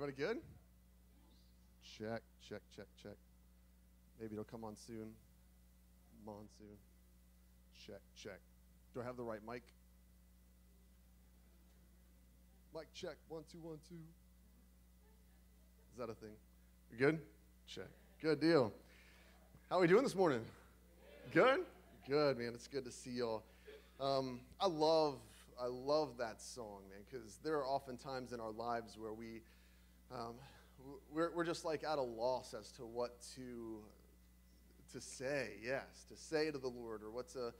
Everybody good? Check, check, check, check. Maybe it'll come on soon. Monsoon. Check, check. Do I have the right mic? Mic check. One, two, one, two. Is that a thing? You good? Check. Good deal. How are we doing this morning? Good? Good, man. It's good to see y'all. Um, I love, I love that song, man, because there are often times in our lives where we, um, we're, we're just like at a loss as to what to, to say, yes, to say to the Lord or what to,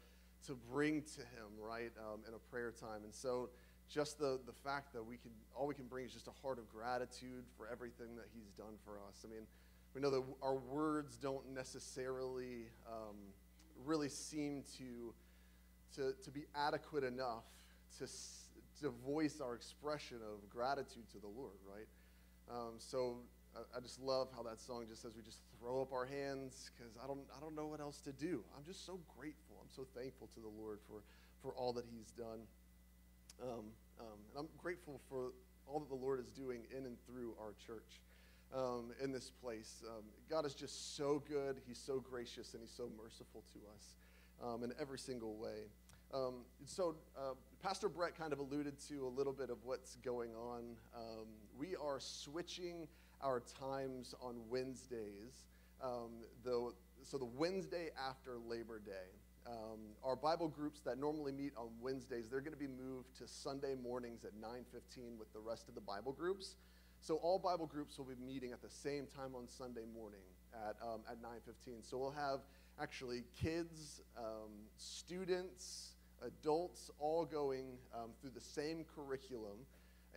to bring to Him, right, um, in a prayer time. And so, just the, the fact that we can, all we can bring is just a heart of gratitude for everything that He's done for us. I mean, we know that our words don't necessarily um, really seem to, to, to be adequate enough to, to voice our expression of gratitude to the Lord, right? Um, so I, I, just love how that song just says we just throw up our hands because I don't, I don't know what else to do. I'm just so grateful. I'm so thankful to the Lord for, for all that He's done. Um, um, and I'm grateful for all that the Lord is doing in and through our church um, in this place. Um, God is just so good. He's so gracious and He's so merciful to us um, in every single way. Um, so, uh, Pastor Brett kind of alluded to a little bit of what's going on. Um, we are switching our times on Wednesdays. the, so, the Wednesday after Labor Day. Um, our Bible groups that normally meet on Wednesdays, they're going to be moved to Sunday mornings at 9:15 with the rest of the Bible groups. So all Bible groups will be meeting at the same time on Sunday morning at, um, at 9.15. So we'll have actually kids, um, students, adults all going um, through the same curriculum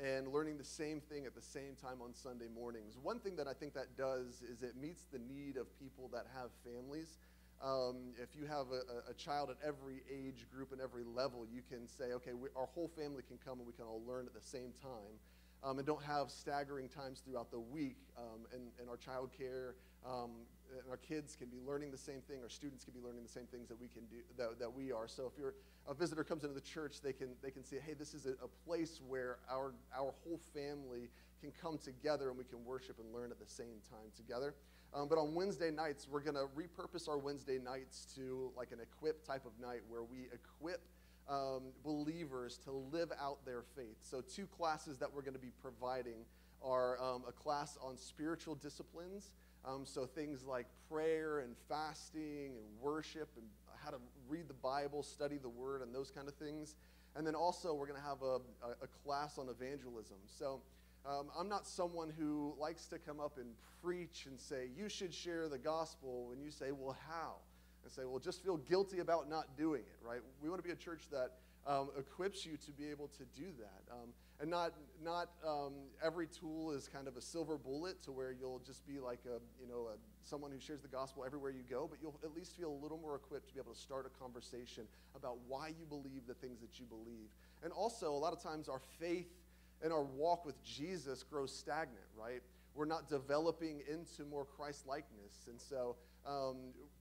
and learning the same thing at the same time on Sunday mornings. One thing that I think that does is it meets the need of people that have families. Um, if you have a, a, child at every age group and every level, you can say, okay, we, our whole family can come and we can all learn at the same time um, and don't have staggering times throughout the week. Um, and, and our child care um, and our kids can be learning the same thing, our students can be learning the same things that we can do that, that we are. So if you're a visitor comes into the church, they can they can see, hey, this is a, a place where our our whole family can come together and we can worship and learn at the same time together. Um, but on Wednesday nights, we're going to repurpose our Wednesday nights to like an equip type of night where we equip um, believers to live out their faith. So, two classes that we're going to be providing are um, a class on spiritual disciplines. Um, so, things like prayer and fasting and worship and how to read the Bible, study the Word, and those kind of things. And then also, we're going to have a, a, a, class on evangelism. So, um, I'm not someone who likes to come up and preach and say, you should share the gospel. And you say, well, how? And say, well, just feel guilty about not doing it, right? We want to be a church that um, equips you to be able to do that. Um, and not, not um, every tool is kind of a silver bullet to where you'll just be like a, you know, a, someone who shares the gospel everywhere you go, but you'll at least feel a little more equipped to be able to start a conversation about why you believe the things that you believe. And also, a lot of times our faith and our walk with Jesus grows stagnant, right? We're not developing into more Christ likeness. And so um,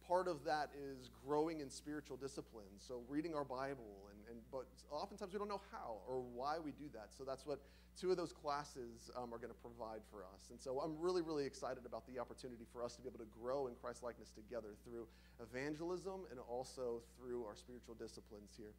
part of that is growing in spiritual disciplines. So reading our Bible, and, and but oftentimes we don't know how or why we do that. So that's what two of those classes um, are going to provide for us. And so I'm really, really excited about the opportunity for us to be able to grow in Christ likeness together through evangelism and also through our spiritual disciplines here.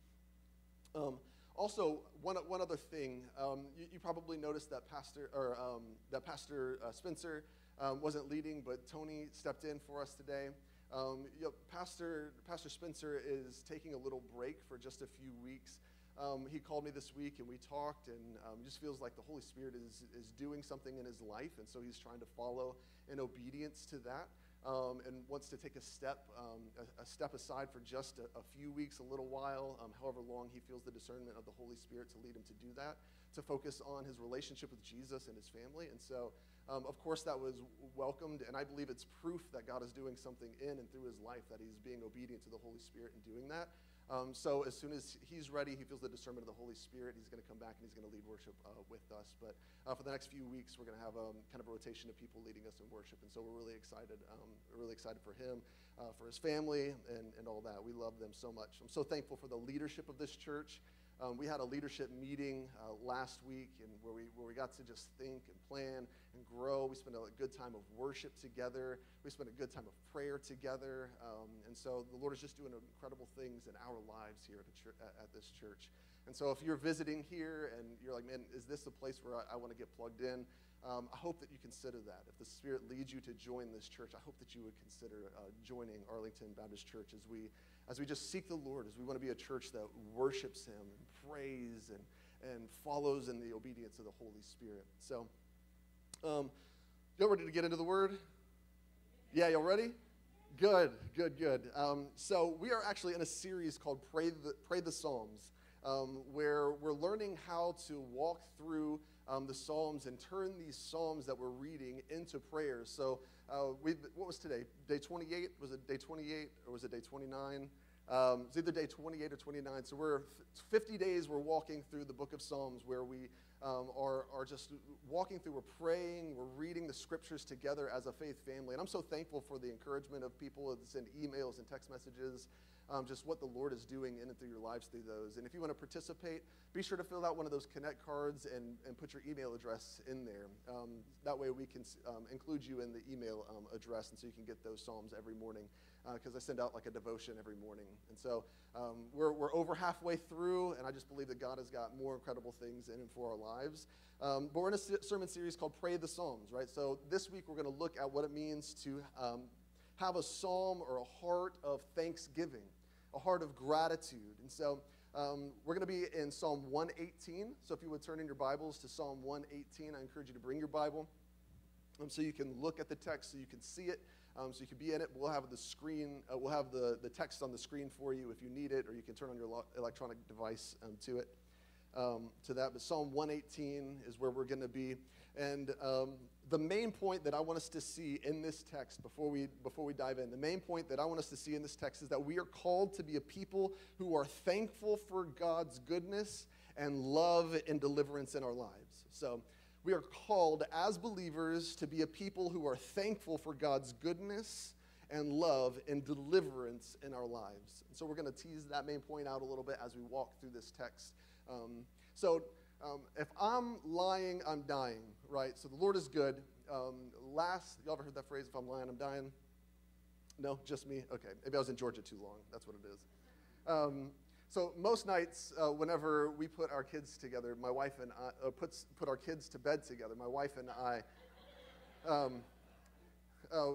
Um, also, one, one other thing, um, you, you, probably noticed that Pastor or um, that Pastor uh, Spencer um, wasn't leading, but Tony stepped in for us today. Um, you know, Pastor, Pastor Spencer is taking a little break for just a few weeks. Um, he called me this week and we talked, and um, just feels like the Holy Spirit is, is doing something in his life, and so he's trying to follow in obedience to that. Um, and wants to take a step, um, a, a, step aside for just a, a, few weeks, a little while, um, however long he feels the discernment of the Holy Spirit to lead him to do that, to focus on his relationship with Jesus and his family. And so um, of course, that was welcomed, and I believe it's proof that God is doing something in and through his life, that he's being obedient to the Holy Spirit in doing that. Um, so as soon as he's ready, he feels the discernment of the Holy Spirit, he's going to come back and he's going to lead worship uh, with us. But uh, for the next few weeks, we're going to have um, kind of a rotation of people leading us in worship, and so we're really excited. Um, really excited for him, uh, for his family, and, and all that. We love them so much. I'm so thankful for the leadership of this church. Um, we had a leadership meeting uh, last week and where we, where we got to just think and plan and grow. We spent a good time of worship together. We spent a good time of prayer together. Um, and so the Lord is just doing incredible things in our lives here at, church, at, this church. And so if you're visiting here and you're like, man, is this a place where I, I want to get plugged in? Um, I hope that you consider that. If the Spirit leads you to join this church, I hope that you would consider uh, joining Arlington Baptist Church as we, as we just seek the Lord, as we want to be a church that worships Him prays and, and follows in the obedience of the Holy Spirit. So, um, y'all ready to get into the Word? Yeah, y'all ready? Good, good, good. Um, so, we are actually in a series called Pray the, Pray the Psalms, um, where we're learning how to walk through um, the Psalms and turn these Psalms that we're reading into prayers. So, uh, we what was today? Day 28? Was it day 28 or was it day 29? Um, it's either day 28 or 29. So we're 50 days we're walking through the book of Psalms where we um, are, are just walking through, we're praying, we're reading the scriptures together as a faith family. And I'm so thankful for the encouragement of people that send emails and text messages um, just what the Lord is doing in and through your lives through those. And if you want to participate, be sure to fill out one of those Connect cards and, and put your email address in there. Um, that way we can um, include you in the email um, address, and so you can get those Psalms every morning because uh, I send out like a devotion every morning. And so um, we're, we're over halfway through, and I just believe that God has got more incredible things in and for our lives. Um, but we're in a sermon series called Pray the Psalms, right? So this week we're going to look at what it means to um, have a psalm or a heart of thanksgiving a heart of gratitude. And so um, we're going to be in Psalm 118. So if you would turn in your Bibles to Psalm 118, I encourage you to bring your Bible um, so you can look at the text, so you can see it, um, so you can be in it. We'll have the screen, uh, we'll have the, the text on the screen for you if you need it, or you can turn on your electronic device um, to it, um, to that. But Psalm 118 is where we're going to be. And um, the main point that I want us to see in this text before we, before we dive in, the main point that I want us to see in this text is that we are called to be a people who are thankful for God's goodness and love and deliverance in our lives. So, we are called as believers to be a people who are thankful for God's goodness and love and deliverance in our lives. And so, we're going to tease that main point out a little bit as we walk through this text. Um, so, um, if I'm lying, I'm dying, right? So the Lord is good. Um, last, y'all ever heard that phrase, if I'm lying, I'm dying? No, just me? Okay, maybe I was in Georgia too long. That's what it is. So most nights, uh, whenever we put our kids together, my wife and I, uh, puts, put our kids to bed together, my wife and I, um, uh,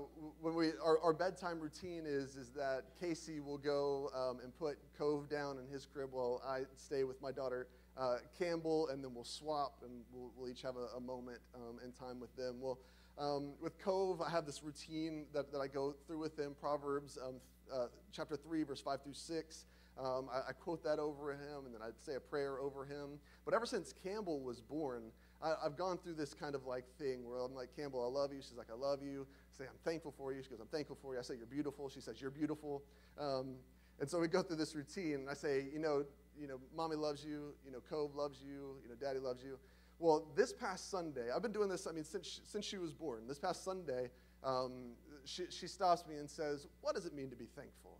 when we, our, our, bedtime routine is, is that Casey will go um, and put Cove down in his crib while I stay with my daughter uh, Campbell, and then we'll swap and we'll, we'll each have a, a moment um, in time with them. Well, um, with Cove, I have this routine that, that I go through with them Proverbs um, uh, chapter 3, verse 5 through 6. Um, I, I, quote that over him, and then I'd say a prayer over him. But ever since Campbell was born, I, have gone through this kind of like thing where I'm like, Campbell, I love you. She's like, I love you. I say, I'm thankful for you. She goes, I'm thankful for you. I say, You're beautiful. She says, You're beautiful. Um, and so we go through this routine, and I say, You know, you know, mommy loves you, you know, Cove loves you, you know, daddy loves you. Well, this past Sunday, I've been doing this, I mean, since since she was born. This past Sunday, um, she, she stops me and says, What does it mean to be thankful?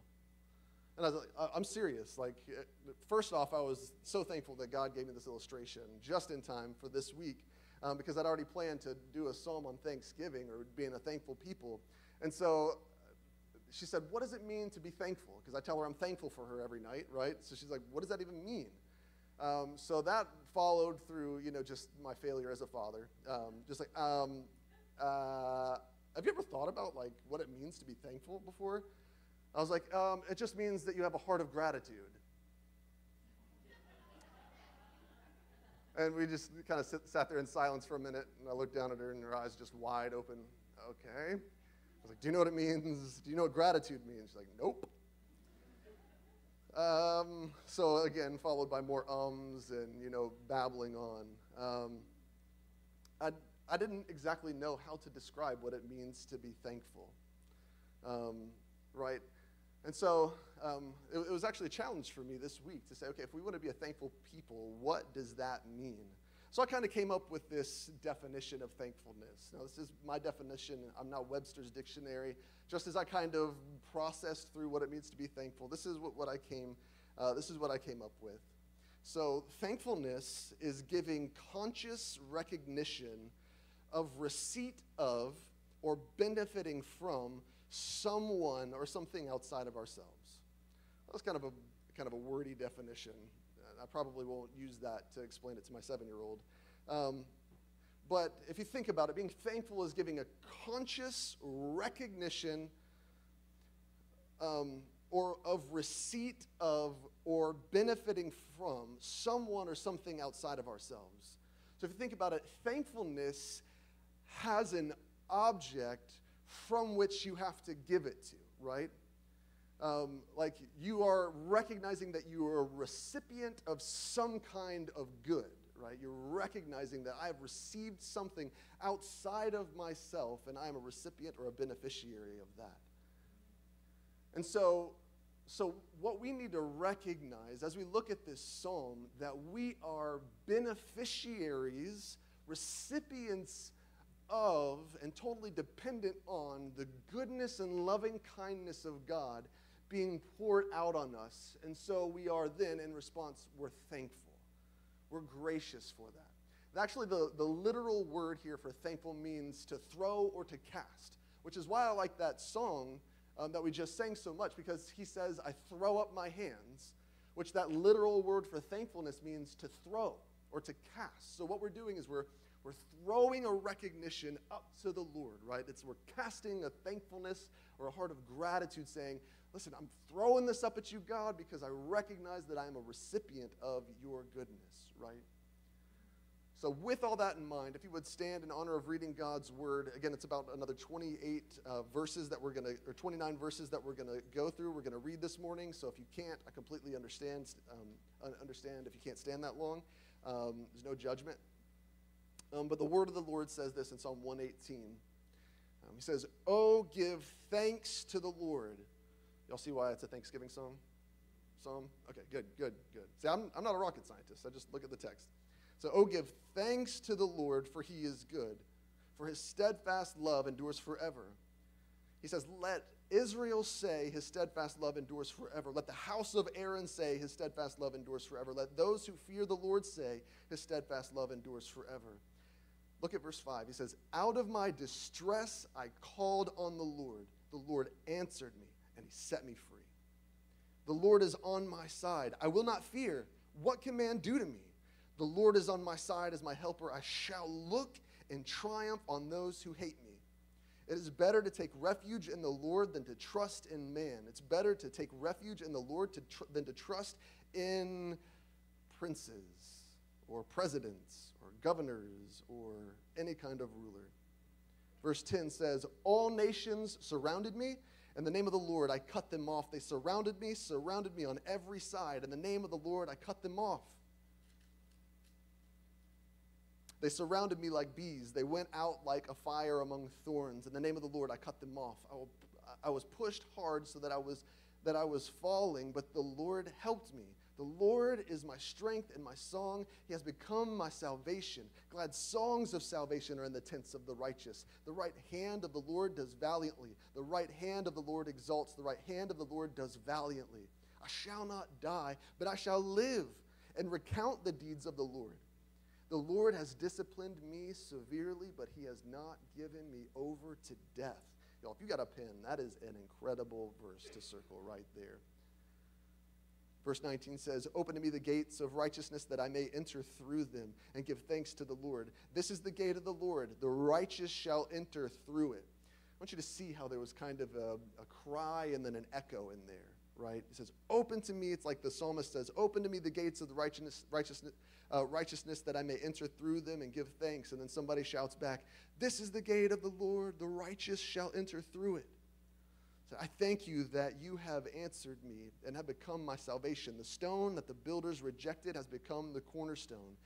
And I was like, I'm serious. Like, uh, first off, I was so thankful that God gave me this illustration just in time for this week um, because I'd already planned to do a psalm on Thanksgiving or being a thankful people. And so she said, What does it mean to be thankful? Because I tell her I'm thankful for her every night, right? So she's like, What does that even mean? Um, so that followed through, you know, just my failure as a father. Um, just like, um, uh, have you ever thought about like what it means to be thankful before? I was like, um, it just means that you have a heart of gratitude. and we just kind of sit, sat there in silence for a minute, and I looked down at her, and her eyes just wide open. Okay I was like, Do you know what it means? Do you know what gratitude means? She's like, Nope. Um, so again, followed by more ums and, you know, babbling on. Um, I, I didn't exactly know how to describe what it means to be thankful. Um, right? And so um, it, it was actually a challenge for me this week to say, okay, if we want to be a thankful people, what does that mean? So I kind of came up with this definition of thankfulness. Now, this is my definition. I'm not Webster's dictionary. Just as I kind of processed through what it means to be thankful, this is what, what I came. Uh, this is what I came up with. So, thankfulness is giving conscious recognition of receipt of or benefiting from someone or something outside of ourselves. That's kind of a kind of a wordy definition. I probably won't use that to explain it to my seven-year-old. Um, but if you think about it, being thankful is giving a conscious recognition um, or of receipt of or benefiting from someone or something outside of ourselves. So if you think about it, thankfulness has an object from which you have to give it to, right? Um, like you are recognizing that you are a recipient of some kind of good, right? You're recognizing that I have received something outside of myself and I am a recipient or a beneficiary of that. And so, so what we need to recognize as we look at this psalm that we are beneficiaries, recipients of, and totally dependent on the goodness and loving kindness of God being poured out on us. And so we are then, in response, we're thankful. We're gracious for that. Actually, the, the literal word here for thankful means to throw or to cast, which is why I like that song um, that we just sang so much, because he says, I throw up my hands, which that literal word for thankfulness means to throw or to cast. So what we're doing is we're, we're throwing a recognition up to the Lord, right? It's we're casting a thankfulness or a heart of gratitude saying, listen, I'm throwing this up at you, God, because I recognize that I am a recipient of your goodness, right? So, with all that in mind, if you would stand in honor of reading God's word, again, it's about another 28 uh, verses that we're going to, or 29 verses that we're going to go through. We're going to read this morning. So, if you can't, I completely understand. Um, understand if you can't stand that long. Um, there's no judgment. Um, but the word of the Lord says this in Psalm 118. Um, he says, "Oh, give thanks to the Lord." Y'all see why it's a Thanksgiving song? Psalm? Okay, good, good, good. See, I'm, I'm not a rocket scientist. I just look at the text. So, oh, give thanks to the Lord, for he is good, for his steadfast love endures forever. He says, Let Israel say his steadfast love endures forever. Let the house of Aaron say his steadfast love endures forever. Let those who fear the Lord say his steadfast love endures forever. Look at verse 5. He says, Out of my distress I called on the Lord. The Lord answered me, and he set me free. The Lord is on my side. I will not fear. What can man do to me? The Lord is on my side as my helper. I shall look in triumph on those who hate me. It is better to take refuge in the Lord than to trust in man. It's better to take refuge in the Lord to tr- than to trust in princes or presidents or governors or any kind of ruler. Verse 10 says, All nations surrounded me. In the name of the Lord, I cut them off. They surrounded me, surrounded me on every side. In the name of the Lord, I cut them off. They surrounded me like bees. They went out like a fire among thorns. In the name of the Lord, I cut them off. I, was pushed hard so that I was, that I was falling, but the Lord helped me. The Lord is my strength and my song. He has become my salvation. Glad songs of salvation are in the tents of the righteous. The right hand of the Lord does valiantly. The right hand of the Lord exalts. The right hand of the Lord does valiantly. I shall not die, but I shall live and recount the deeds of the Lord. The Lord has disciplined me severely, but he has not given me over to death. Y'all, if you got a pen, that is an incredible verse to circle right there. Verse 19 says, Open to me the gates of righteousness that I may enter through them and give thanks to the Lord. This is the gate of the Lord. The righteous shall enter through it. I want you to see how there was kind of a, a cry and then an echo in there right? It says, Open to me. It's like the psalmist says, Open to me the gates of the righteousness, righteousness, uh, righteousness that I may enter through them and give thanks. And then somebody shouts back, This is the gate of the Lord. The righteous shall enter through it. So I thank you that you have answered me and have become my salvation. The stone that the builders rejected has become the cornerstone.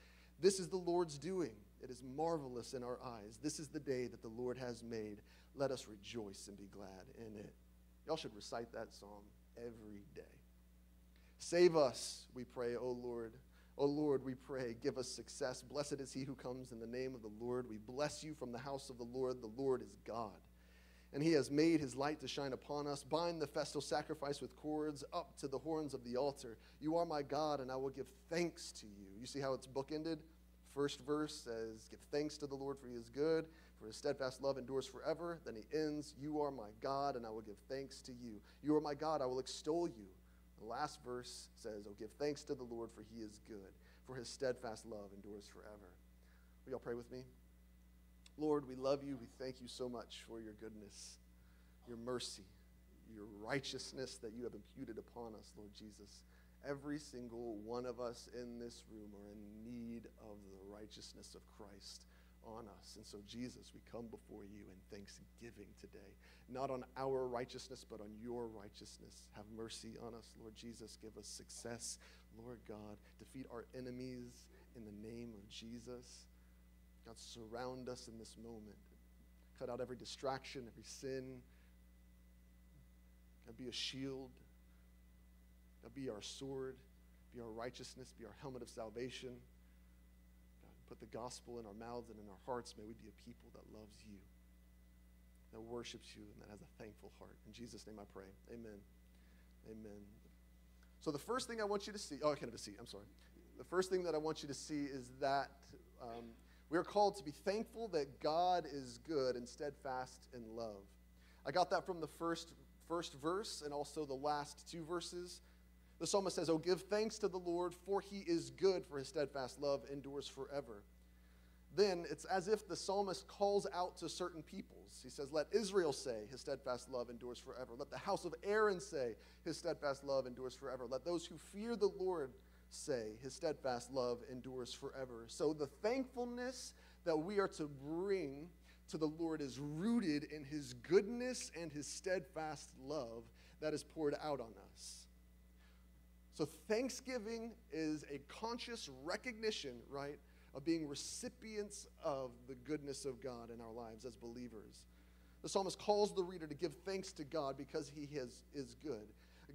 This is the Lord's doing. It is marvelous in our eyes. This is the day that the Lord has made. Let us rejoice and be glad in it. Y'all should recite that psalm every day. Save us, we pray, O Lord. O Lord, we pray, give us success. Blessed is he who comes in the name of the Lord. We bless you from the house of the Lord. The Lord is God. and he has made his light to shine upon us. Bind the festal sacrifice with cords up to the horns of the altar. You are my God, and I will give thanks to you. You see how it's bookended? First verse says, Give thanks to the Lord, for he is good, for his steadfast love endures forever. Then he ends, You are my God, and I will give thanks to you. You are my God, I will extol you. The last verse says, Oh, give thanks to the Lord, for he is good, for his steadfast love endures forever. Will y'all pray with me? Lord, we love you. We thank you so much for your goodness, your mercy, your righteousness that you have imputed upon us, Lord Jesus. Every single one of us in this room are in need of the righteousness of Christ on us. And so, Jesus, we come before you in thanksgiving today, not on our righteousness, but on your righteousness. Have mercy on us, Lord Jesus. Give us success, Lord God. Defeat our enemies in the name of Jesus. God, surround us in this moment. Cut out every distraction, every sin. God, be a shield. God, be our sword, be our righteousness, be our helmet of salvation. Put the gospel in our mouths and in our hearts. May we be a people that loves you, that worships you, and that has a thankful heart. In Jesus' name I pray. Amen. Amen. So the first thing I want you to see, oh, I can't have a seat. I'm sorry. The first thing that I want you to see is that um, we are called to be thankful that God is good and steadfast in love. I got that from the first, first verse and also the last two verses. The psalmist says, Oh, give thanks to the Lord, for he is good, for his steadfast love endures forever. Then it's as if the psalmist calls out to certain peoples. He says, Let Israel say, His steadfast love endures forever. Let the house of Aaron say, His steadfast love endures forever. Let those who fear the Lord say, His steadfast love endures forever. So the thankfulness that we are to bring to the Lord is rooted in His goodness and His steadfast love that is poured out on us. So thanksgiving is a conscious recognition, right, of being recipients of the goodness of God in our lives as believers. The psalmist calls the reader to give thanks to God because he has, is good.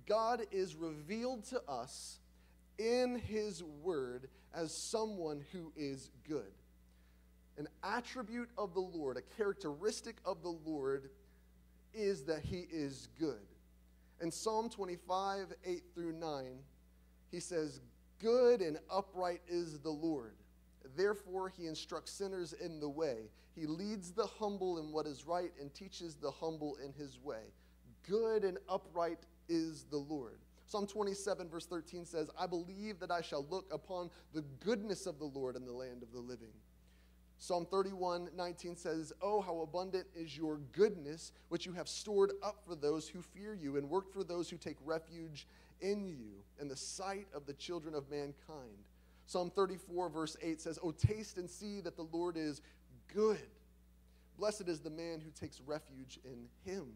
God is revealed to us in his word as someone who is good. An attribute of the Lord, a characteristic of the Lord, is that he is good. In Psalm 25, 8 through 9, he says, Good and upright is the Lord. Therefore, he instructs sinners in the way. He leads the humble in what is right and teaches the humble in his way. Good and upright is the Lord. Psalm 27, verse 13 says, I believe that I shall look upon the goodness of the Lord in the land of the living. Psalm 31, 19 says, Oh, how abundant is your goodness, which you have stored up for those who fear you and worked for those who take refuge in you in the sight of the children of mankind. Psalm 34, verse 8 says, Oh, taste and see that the Lord is good. Blessed is the man who takes refuge in him.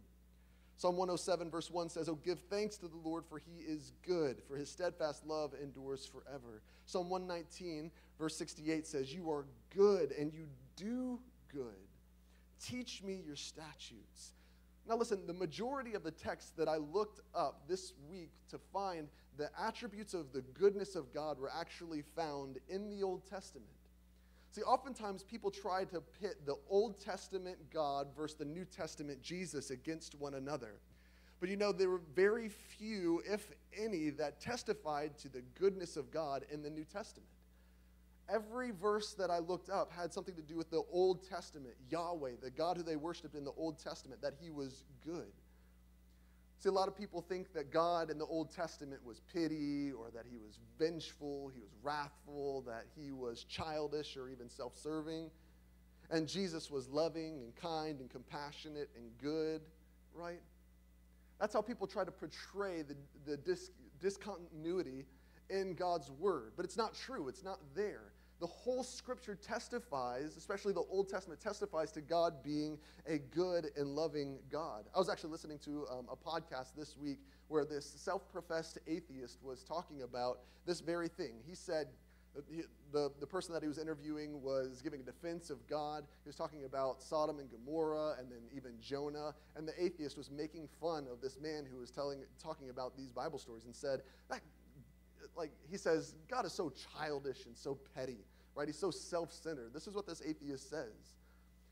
Psalm 107, verse 1 says, Oh, give thanks to the Lord, for he is good, for his steadfast love endures forever. Psalm 119, verse 68 says, You are good and you do good. Teach me your statutes. Now, listen, the majority of the texts that I looked up this week to find the attributes of the goodness of God were actually found in the Old Testament. See, oftentimes people try to pit the Old Testament God versus the New Testament Jesus against one another. But you know, there were very few, if any, that testified to the goodness of God in the New Testament. Every verse that I looked up had something to do with the Old Testament, Yahweh, the God who they worshiped in the Old Testament, that he was good. See, a lot of people think that God in the Old Testament was pity or that he was vengeful, he was wrathful, that he was childish or even self serving. And Jesus was loving and kind and compassionate and good, right? That's how people try to portray the, the dis- discontinuity in God's word. But it's not true, it's not there the whole scripture testifies, especially the Old Testament testifies to God being a good and loving God. I was actually listening to um, a podcast this week where this self professed atheist was talking about this very thing. He said, the, the person that he was interviewing was giving a defense of God. He was talking about Sodom and Gomorrah and then even Jonah. And the atheist was making fun of this man who was telling, talking about these Bible stories and said, that like he says, God is so childish and so petty, right? He's so self centered. This is what this atheist says.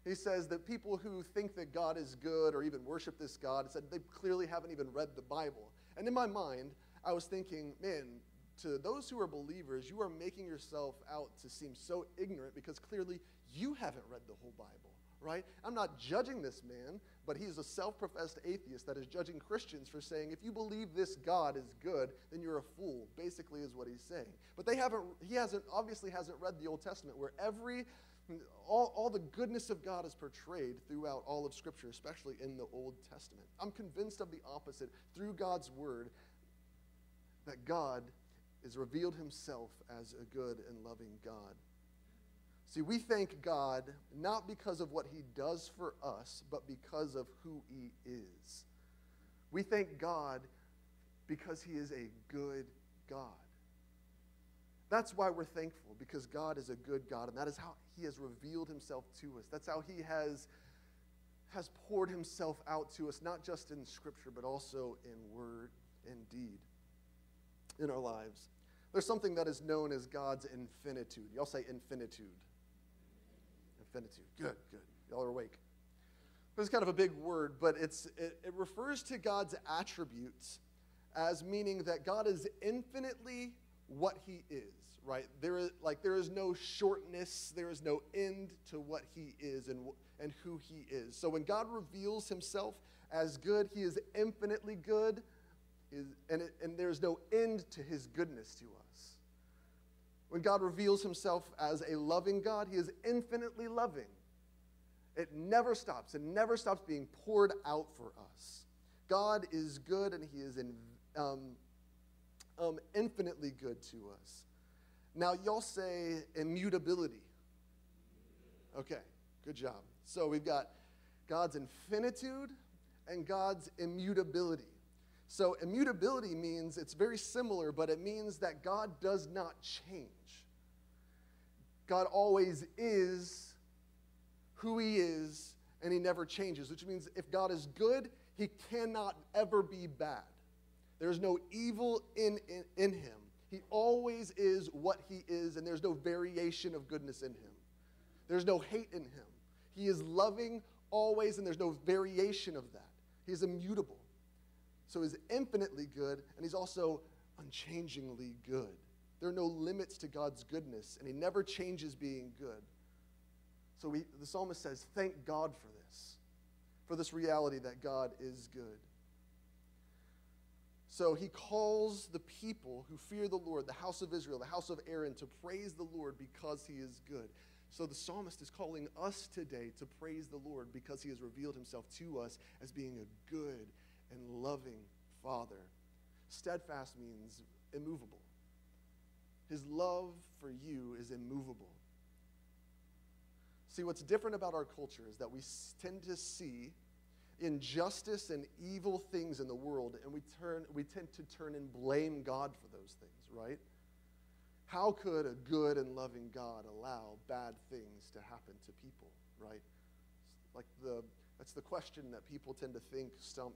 He says that people who think that God is good or even worship this God, said they clearly haven't even read the Bible. And in my mind, I was thinking, man, to those who are believers, you are making yourself out to seem so ignorant because clearly you haven't read the whole Bible, right? I'm not judging this man, but he's a self professed atheist that is judging Christians for saying, if you believe this God is good, then you're a fool, basically, is what he's saying. But they haven't, he hasn't, obviously hasn't read the Old Testament where every, all, all the goodness of God is portrayed throughout all of Scripture, especially in the Old Testament. I'm convinced of the opposite. Through God's Word, that God has revealed himself as a good and loving God. See, we thank God not because of what he does for us, but because of who he is. We thank God because he is a good God. That's why we're thankful, because God is a good God, and that is how he has revealed himself to us. That's how he has, has poured himself out to us, not just in Scripture, but also in word and deed in our lives. There's something that is known as God's infinitude. Y'all say infinitude. Good, good. Y'all are awake. It's kind of a big word, but it's, it, it refers to God's attributes as meaning that God is infinitely what he is, right? There is, like, there is no shortness, there is no end to what he is and, and who he is. So when God reveals himself as good, he is infinitely good, is, and, it, and there's no end to his goodness to us. When God reveals himself as a loving God, he is infinitely loving. It never stops. It never stops being poured out for us. God is good and he is in, um, um, infinitely good to us. Now, y'all say immutability. Okay, good job. So we've got God's infinitude and God's immutability. So, immutability means it's very similar, but it means that God does not change. God always is who He is, and He never changes, which means if God is good, He cannot ever be bad. There's no evil in, in, in Him. He always is what He is, and there's no variation of goodness in Him. There's no hate in Him. He is loving always, and there's no variation of that. He is immutable. So he's infinitely good, and he's also unchangingly good. There are no limits to God's goodness, and he never changes being good. So we, the psalmist says, Thank God for this, for this reality that God is good. So he calls the people who fear the Lord, the house of Israel, the house of Aaron, to praise the Lord because he is good. So the psalmist is calling us today to praise the Lord because he has revealed himself to us as being a good and loving Father. Steadfast means immovable. His love for you is immovable. See, what's different about our culture is that we tend to see injustice and evil things in the world, and we, turn, we tend to turn and blame God for those things, right? How could a good and loving God allow bad things to happen to people, right? Like the, that's the question that people tend to think stump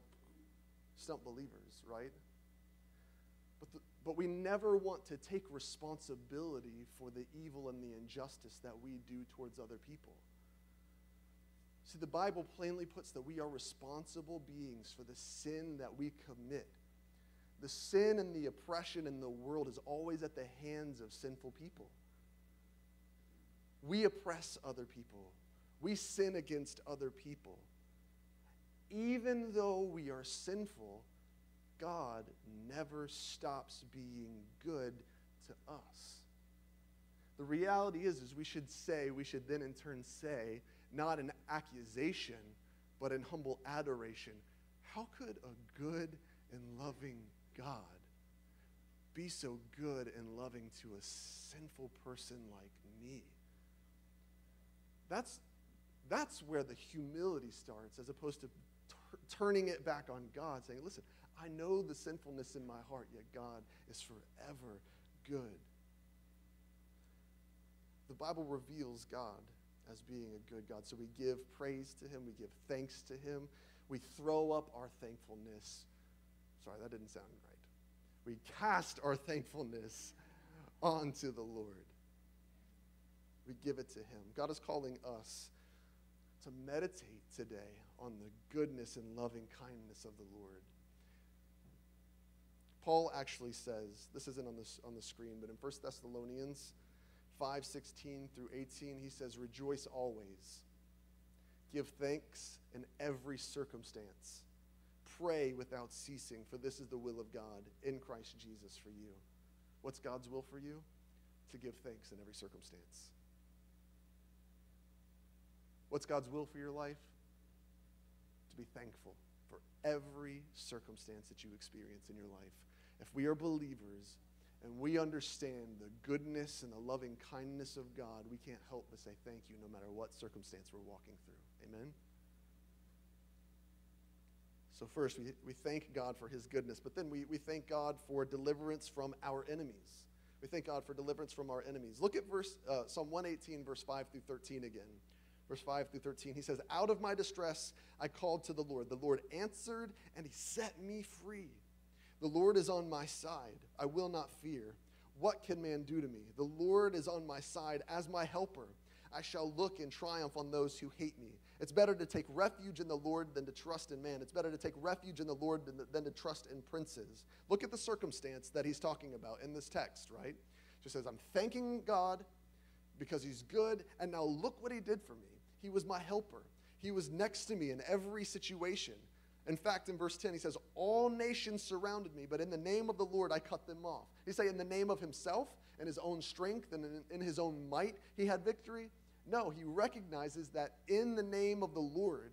stump believers, right? But, the, but we never want to take responsibility for the evil and the injustice that we do towards other people. See, the Bible plainly puts that we are responsible beings for the sin that we commit. The sin and the oppression in the world is always at the hands of sinful people. We oppress other people, we sin against other people even though we are sinful, God never stops being good to us. The reality is, is we should say, we should then in turn say, not an accusation, but in humble adoration, how could a good and loving God be so good and loving to a sinful person like me? That's, that's where the humility starts, as opposed to turning it back on God, saying, Listen, I know the sinfulness in my heart, yet God is forever good. The Bible reveals God as being a good God. So we give praise to Him, we give thanks to Him, we throw up our thankfulness. Sorry, that didn't sound right. We cast our thankfulness onto the Lord. We give it to Him. God is calling us to meditate today on the goodness and loving kindness of the Lord. Paul actually says, this isn't on, this, on the screen, but in 1 Thessalonians 5 16 through 18, he says, Rejoice always. Give thanks in every circumstance. Pray without ceasing, for this is the will of God in Christ Jesus for you. What's God's will for you? To give thanks in every circumstance. What's God's will for your life? To be thankful for every circumstance that you experience in your life. If we are believers and we understand the goodness and the loving kindness of God, we can't help but say thank you no matter what circumstance we're walking through. Amen? So, first, we, we thank God for his goodness, but then we, we thank God for deliverance from our enemies. We thank God for deliverance from our enemies. Look at verse, uh, Psalm 118, verse 5 through 13 again. Verse 5 through 13, he says, Out of my distress I called to the Lord. The Lord answered, and he set me free. The Lord is on my side. I will not fear. What can man do to me? The Lord is on my side as my helper. I shall look in triumph on those who hate me. It's better to take refuge in the Lord than to trust in man. It's better to take refuge in the Lord than, than to trust in princes. Look at the circumstance that he's talking about in this text, right? Just says, I'm thanking God because he's good, and now look what he did for me. He was my helper. He was next to me in every situation. In fact, in verse 10, he says, All nations surrounded me, but in the name of the Lord I cut them off. He say in the name of himself and his own strength and in, in his own might he had victory? No, he recognizes that in the name of the Lord,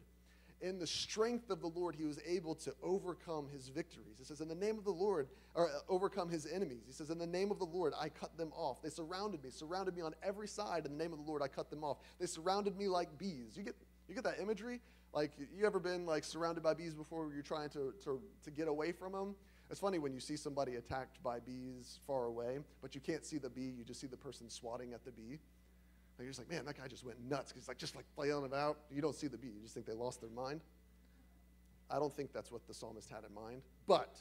in the strength of the Lord, he was able to overcome his victories. It says, In the name of the Lord, or uh, overcome his enemies. He says, In the name of the Lord, I cut them off. They surrounded me, surrounded me on every side. In the name of the Lord, I cut them off. They surrounded me like bees. You get, you get that imagery? Like, you ever been like surrounded by bees before you're trying to, to, to get away from them? It's funny when you see somebody attacked by bees far away, but you can't see the bee, you just see the person swatting at the bee. And you're just like, man, that guy just went nuts. He's like, just like flailing about. You don't see the bee, you just think they lost their mind. I don't think that's what the psalmist had in mind, but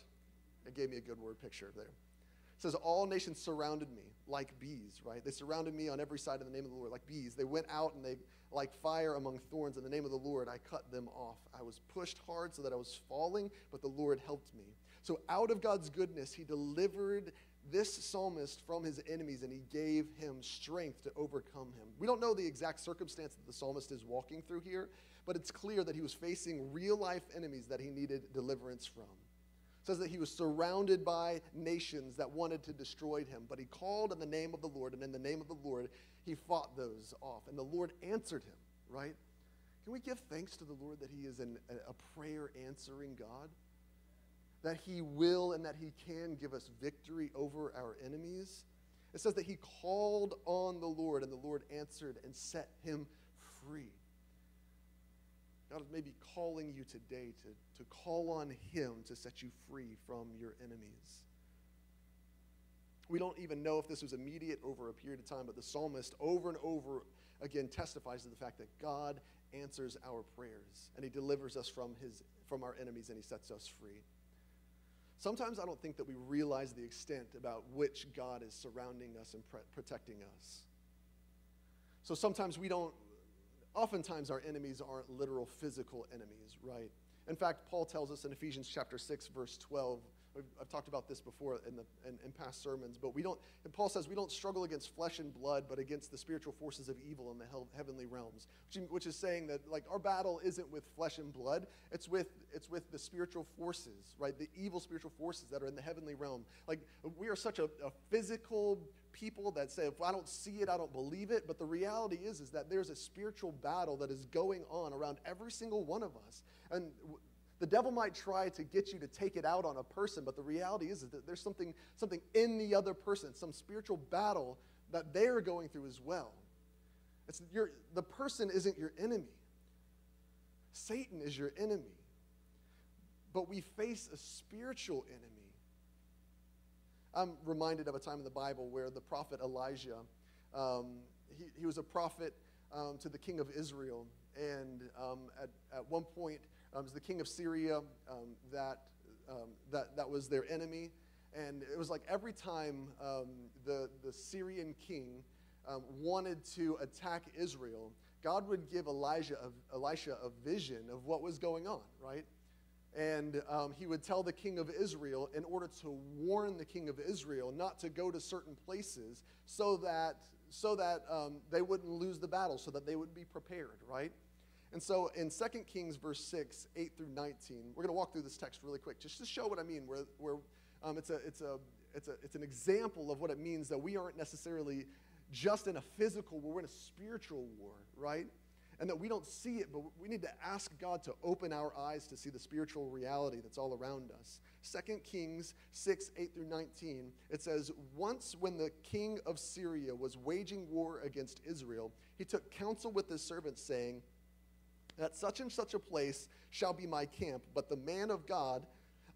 it gave me a good word picture there. It says, All nations surrounded me like bees, right? They surrounded me on every side in the name of the Lord, like bees. They went out and they, like fire among thorns, in the name of the Lord, I cut them off. I was pushed hard so that I was falling, but the Lord helped me. So, out of God's goodness, He delivered this psalmist from his enemies and he gave him strength to overcome him. We don't know the exact circumstance that the psalmist is walking through here, but it's clear that he was facing real life enemies that he needed deliverance from It says that he was surrounded by nations that wanted to destroy him, but he called in the name of the Lord, and in the name of the Lord, he fought those off. And the Lord answered him, right? Can we give thanks to the Lord that he is an, a prayer answering God? That he will and that he can give us victory over our enemies? It says that he called on the Lord, and the Lord answered and set him free. God is maybe calling you today to, to call on Him to set you free from your enemies. We don't even know if this was immediate over a period of time, but the psalmist over and over again testifies to the fact that God answers our prayers and He delivers us from, his, from our enemies and He sets us free. Sometimes I don't think that we realize the extent about which God is surrounding us and pre- protecting us. So sometimes we don't oftentimes our enemies aren't literal physical enemies, right? In fact, Paul tells us in Ephesians chapter 6, verse 12, I've talked about this before in, the, in, in, past sermons, but we don't, and Paul says we don't struggle against flesh and blood, but against the spiritual forces of evil in the hell, heavenly realms, which, which, is saying that like our battle isn't with flesh and blood, it's with, it's with the spiritual forces, right? The evil spiritual forces that are in the heavenly realm. Like we are such a, a physical people that say, if I don't see it, I don't believe it. But the reality is, is that there's a spiritual battle that is going on around every single one of us. And the devil might try to get you to take it out on a person, but the reality is, that there's something, something in the other person, some spiritual battle that they're going through as well. It's your, the person isn't your enemy. Satan is your enemy. But we face a spiritual enemy I'm reminded of a time in the Bible where the prophet Elijah, um, he, he was a prophet um, to the king of Israel. And um, at, at one point, um, was the king of Syria um, that, um, that, that was their enemy. And it was like every time the, the Syrian king wanted to attack Israel, God would give Elijah a, Elisha a vision of what was going on, right? And um, he would tell the king of Israel in order to warn the king of Israel not to go to certain places so that, so that um, they wouldn't lose the battle, so that they would be prepared, right? And so in 2 Kings, verse 6, 8 through 19, we're going to walk through this text really quick just to show what I mean, where, where um, it's, a, it's, a, it's, a, it's an example of what it means that we aren't necessarily just in a physical war, we're in a spiritual war, right? And that we don't see it, but we need to ask God to open our eyes to see the spiritual reality that's all around us. 2 Kings 6, 8 through 19, it says, Once when the king of Syria was waging war against Israel, he took counsel with his servants, saying, At such and such a place shall be my camp. But the man of God,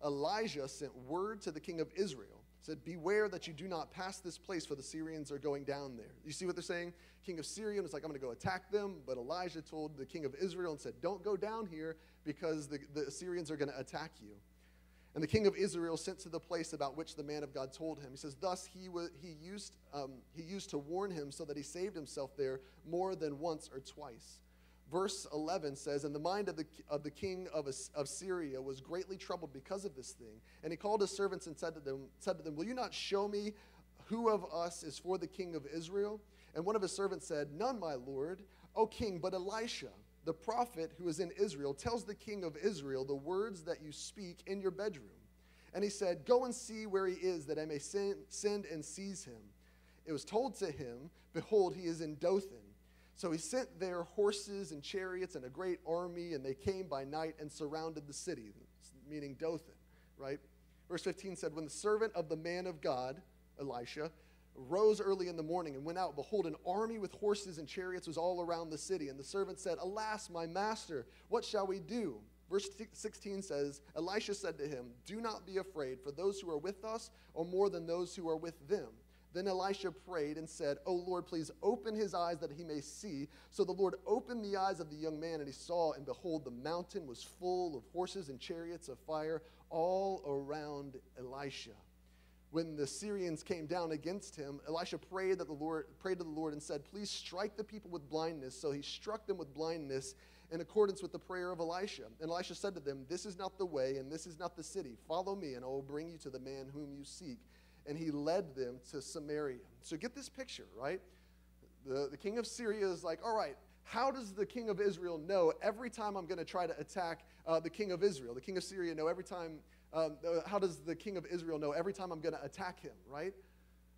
Elijah, sent word to the king of Israel said, Beware that you do not pass this place, for the Syrians are going down there. You see what they're saying? King of Syria was like, I'm going to go attack them. But Elijah told the king of Israel and said, Don't go down here because the, the Assyrians are going to attack you. And the king of Israel sent to the place about which the man of God told him. He says, Thus he, w- he, used, um, he used to warn him so that he saved himself there more than once or twice verse 11 says, And the mind of the, of the king of, of Syria was greatly troubled because of this thing. And he called his servants and said to, them, said to them, Will you not show me who of us is for the king of Israel? And one of his servants said, None, my lord, O king, but Elisha, the prophet who is in Israel, tells the king of Israel the words that you speak in your bedroom. And he said, Go and see where he is, that I may send, send and seize him. It was told to him, Behold, he is in Dothan. So he sent there horses and chariots and a great army, and they came by night and surrounded the city, meaning Dothan, right? Verse 15 said, When the servant of the man of God, Elisha, rose early in the morning and went out, behold, an army with horses and chariots was all around the city. And the servant said, Alas, my master, what shall we do? Verse 16 says, Elisha said to him, Do not be afraid, for those who are with us are more than those who are with them. Then Elisha prayed and said, Oh Lord, please open his eyes that he may see. So the Lord opened the eyes of the young man, and he saw, and behold, the mountain was full of horses and chariots of fire all around Elisha. When the Syrians came down against him, Elisha prayed that the Lord prayed to the Lord and said, Please strike the people with blindness. So he struck them with blindness in accordance with the prayer of Elisha. And Elisha said to them, This is not the way, and this is not the city. Follow me, and I will bring you to the man whom you seek and he led them to Samaria. So get this picture, right? The, the king of Syria is like, all right, how does the king of Israel know every time I'm going to try to attack uh, the king of Israel? The king of Syria know every time, um, uh, how does the king of Israel know every time I'm going to attack him, right?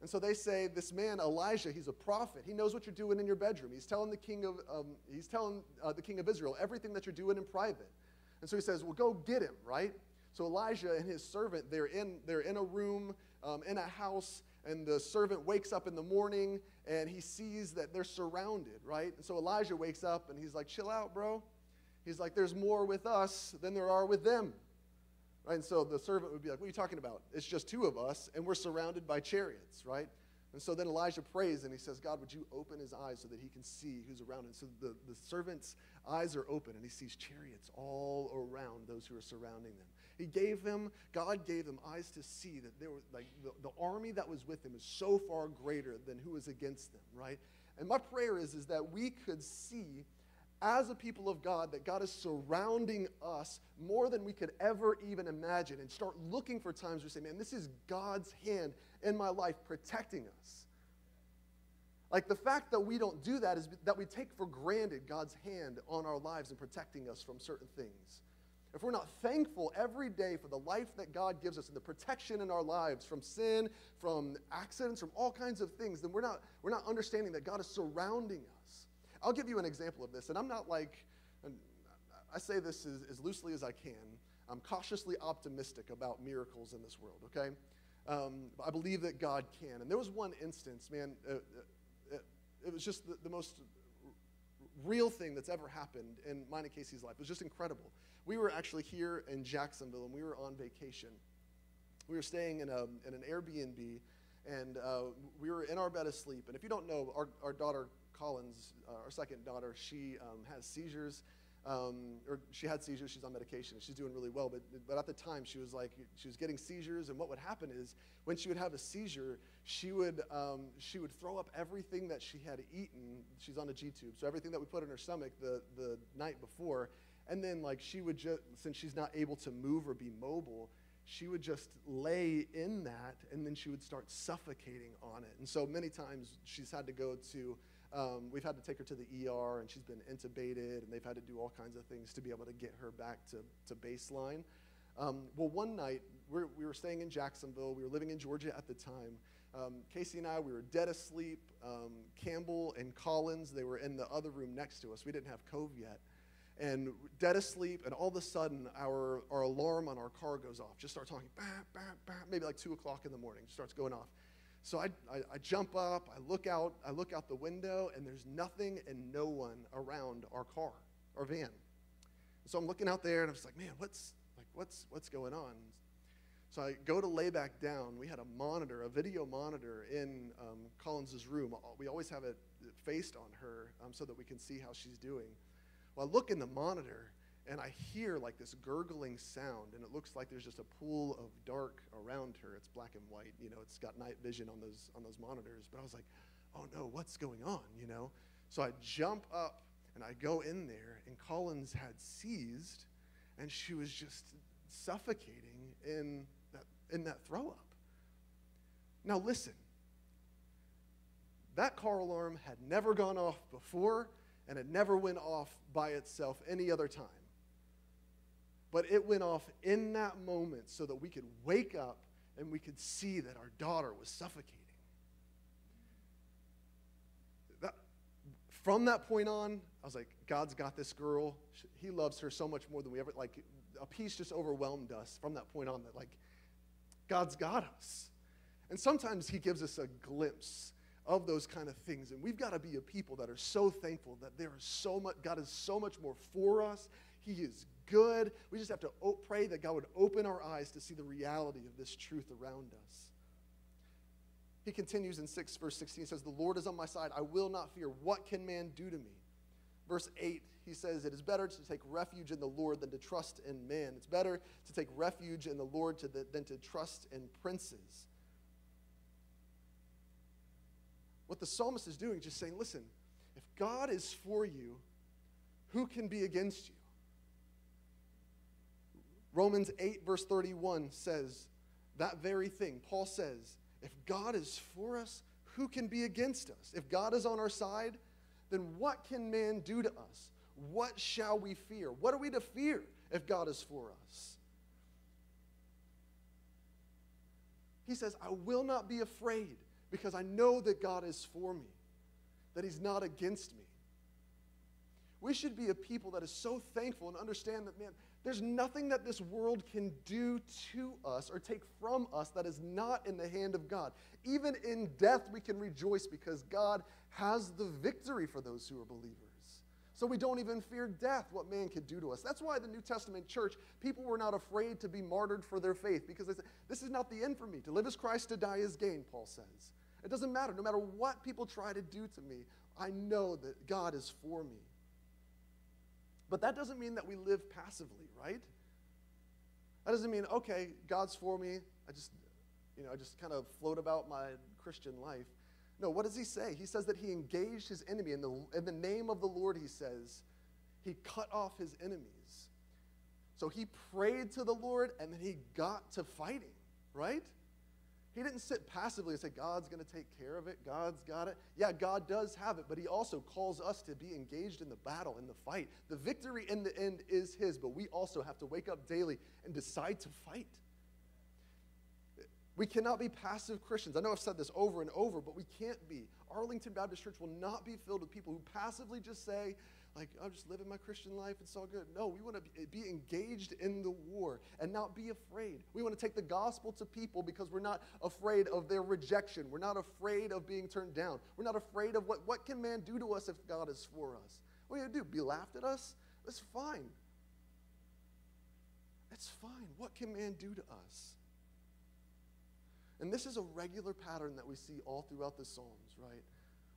And so they say, this man, Elijah, he's a prophet. He knows what you're doing in your bedroom. He's telling the king of, um, he's telling uh, the king of Israel everything that you're doing in private. And so he says, well, go get him, right? So Elijah and his servant, they're in, they're in a room um, in a house, and the servant wakes up in the morning and he sees that they're surrounded, right? And so Elijah wakes up and he's like, chill out, bro. He's like, there's more with us than there are with them. Right? And so the servant would be like, what are you talking about? It's just two of us, and we're surrounded by chariots, right? And so then Elijah prays and he says, God, would you open his eyes so that he can see who's around him? So the, the servant's eyes are open and he sees chariots all around those who are surrounding them. He gave them, God gave them eyes to see that there was like the, the army that was with them is so far greater than who was against them, right? And my prayer is, is that we could see as a people of God that God is surrounding us more than we could ever even imagine and start looking for times we say, man, this is God's hand in my life protecting us. Like the fact that we don't do that is that we take for granted God's hand on our lives and protecting us from certain things if we're not thankful every day for the life that God gives us and the protection in our lives from sin, from accidents, from all kinds of things, then we're not, we're not understanding that God is surrounding us. I'll give you an example of this, and I'm not like, I say this as, as loosely as I can. I'm cautiously optimistic about miracles in this world, okay? Um, I believe that God can. And there was one instance, man, uh, uh, it was just the, the most real thing that's ever happened in mine and Casey's life. It was just incredible. We were actually here in Jacksonville and we were on vacation. We were staying in, a, in an Airbnb and uh, we were in our bed asleep. And if you don't know, our, our daughter Collins, uh, our second daughter, she um, has seizures Um, or she had seizures. She's on medication. She's doing really well. But, but at the time, she was like, she was getting seizures. And what would happen is when she would have a seizure, she would, um, she would throw up everything that she had eaten. She's on a G tube. So everything that we put in her stomach the, the night before. And then, like, she would just, since she's not able to move or be mobile, she would just lay in that and then she would start suffocating on it. And so many times she's had to go to, um, we've had to take her to the ER and she's been intubated and they've had to do all kinds of things to be able to get her back to, to baseline. Um, well, one night we're, we were staying in Jacksonville. We were living in Georgia at the time. Um, Casey and I, we were dead asleep. Um, Campbell and Collins, they were in the other room next to us. We didn't have Cove yet and dead asleep, and all of a sudden our, our alarm on our car goes off. Just starts talking, bah, bah, bah, maybe like two o'clock in the morning, starts going off. So I, I, I, jump up, I look out, I look out the window, and there's nothing and no one around our car, our van. So I'm looking out there, and I'm just like, man, what's like what's what's going on? So I go to lay back down. We had a monitor, a video monitor in um, Collins's room. We always have it faced on her um, so that we can see how she's doing. Well, I look in the monitor and I hear like this gurgling sound, and it looks like there's just a pool of dark around her. It's black and white, you know, it's got night vision on those on those monitors. But I was like, oh no, what's going on? You know? So I jump up and I go in there, and Collins had seized, and she was just suffocating in that in that throw up. Now listen, that car alarm had never gone off before and it never went off by itself any other time. But it went off in that moment so that we could wake up and we could see that our daughter was suffocating. That, from that point on, I was like, God's got this girl. He loves her so much more than we ever, like, a peace just overwhelmed us from that point on that, like, God's got us. And sometimes He gives us a glimpse of those kind of things. And we've got to be a people that are so thankful that there is so much, God is so much more for us. He is good. We just have to pray that God would open our eyes to see the reality of this truth around us. He continues in 6, verse 16, he says, The Lord is on my side. I will not fear. What can man do to me? Verse 8, he says, It is better to take refuge in the Lord than to trust in man. It's better to take refuge in the Lord to the, than to trust in princes. what the psalmist is doing is just saying, listen, if God is for you, who can be against you? Romans 8, verse 31 says that very thing. Paul says, if God is for us, who can be against us? If God is on our side, then what can man do to us? What shall we fear? What are we to fear if God is for us? He says, I will not be afraid because I know that God is for me, that He's not against me. We should be a people that is so thankful and understand that, man, there's nothing that this world can do to us or take from us that is not in the hand of God. Even in death, we can rejoice because God has the victory for those who are believers. So we don't even fear death, what man could do to us. That's why the New Testament church, people were not afraid to be martyred for their faith because they said, This is not the end for me. To live as Christ, to die is gain, Paul says. It doesn't matter. No matter what people try to do to me, I know that God is for me. But that doesn't mean that we live passively, right? That doesn't mean, okay, God's for me. I just, you know, I just kind of float about my Christian life. No, what does he say? He says that he engaged his enemy. In the, in the name of the Lord, he says, he cut off his enemies. So he prayed to the Lord and then he got to fighting, right? He didn't sit passively and say, God's going to take care of it. God's got it. Yeah, God does have it, but He also calls us to be engaged in the battle, in the fight. The victory in the end is His, but we also have to wake up daily and decide to fight. We cannot be passive Christians. I know I've said this over and over, but we can't be. Arlington Baptist Church will not be filled with people who passively just say, like, I'm just living my Christian life, it's all good. No, we want to be engaged in the war and not be afraid. We want to take the gospel to people because we're not afraid of their rejection. We're not afraid of being turned down. We're not afraid of what, what can man do to us if God is for us? What are you going to do? Be laughed at us? That's fine. That's fine. What can man do to us? And this is a regular pattern that we see all throughout the Psalms, right?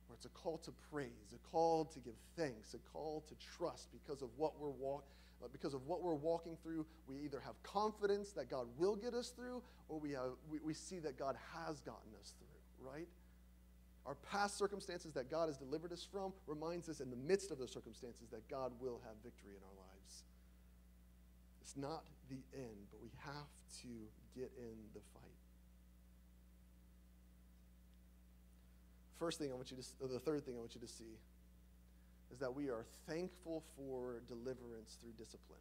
Where it's a call to praise, a call to give thanks, a call to trust because of what we're walking uh, because of what we're walking through, we either have confidence that God will get us through, or we, have, we, we see that God has gotten us through, right? Our past circumstances that God has delivered us from reminds us in the midst of those circumstances that God will have victory in our lives. It's not the end, but we have to get in the fight. First thing I want you to, the third thing I want you to see is that we are thankful for deliverance through discipline.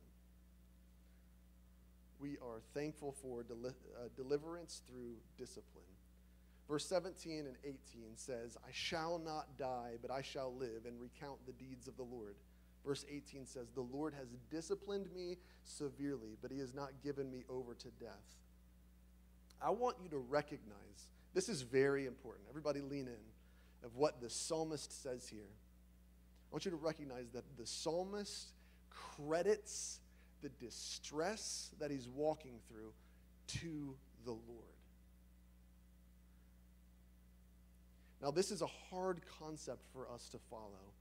We are thankful for deli- uh, deliverance through discipline. Verse 17 and 18 says, I shall not die, but I shall live and recount the deeds of the Lord. Verse 18 says, The Lord has disciplined me severely, but he has not given me over to death. I want you to recognize this is very important. Everybody lean in of what the psalmist says here. I want you to recognize that the psalmist credits the distress that he's walking through to the Lord. Now, this is a hard concept for us to follow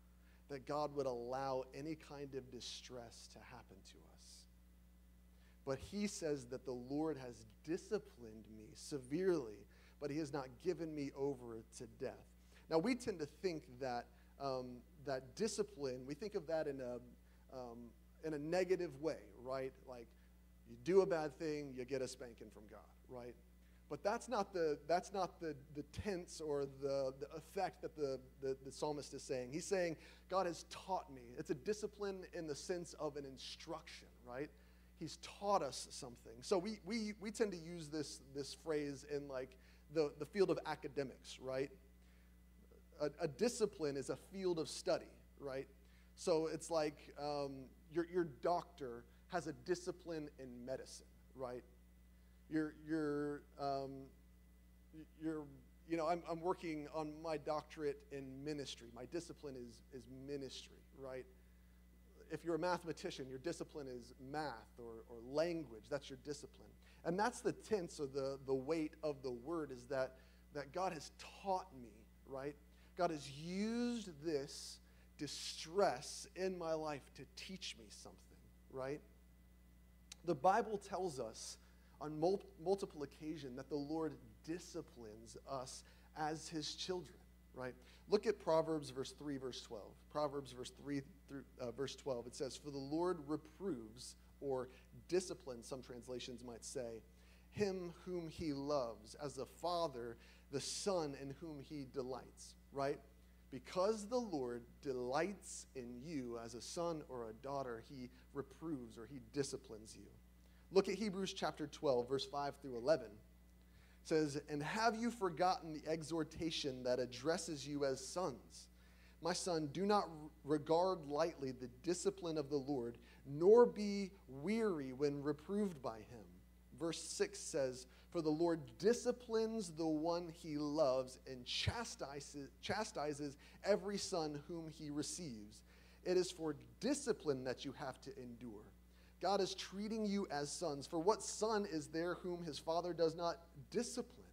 that God would allow any kind of distress to happen to us. But he says that the Lord has disciplined me severely, but he has not given me over to death. Now, we tend to think that um, that discipline, we think of that in a, um, in a negative way, right? Like you do a bad thing, you get a spanking from God, right? But that's not the, that's not the, the tense or the, the effect that the, the, the psalmist is saying. He's saying, God has taught me. It's a discipline in the sense of an instruction, right? He's taught us something. So we, we, we tend to use this, this phrase in like the, the field of academics, right? A, a discipline is a field of study, right? So it's like um, your, your doctor has a discipline in medicine, right? Your, your, um, your, you know, I'm, I'm working on my doctorate in ministry. My discipline is, is ministry, right? If you're a mathematician, your discipline is math or, or language. That's your discipline. And that's the tense or the, the weight of the word is that, that God has taught me, right? God has used this distress in my life to teach me something, right? The Bible tells us on mul- multiple occasions that the Lord disciplines us as his children, right? Look at Proverbs verse 3 verse 12. Proverbs verse 3 through uh, verse 12. It says, "For the Lord reproves or disciplines, some translations might say, him whom he loves, as a father the son in whom he delights." Right? Because the Lord delights in you as a son or a daughter, he reproves or he disciplines you. Look at Hebrews chapter 12, verse 5 through 11. It says, And have you forgotten the exhortation that addresses you as sons? My son, do not regard lightly the discipline of the Lord, nor be weary when reproved by him. Verse 6 says, for the Lord disciplines the one he loves and chastises, chastises every son whom he receives. It is for discipline that you have to endure. God is treating you as sons. For what son is there whom his father does not discipline?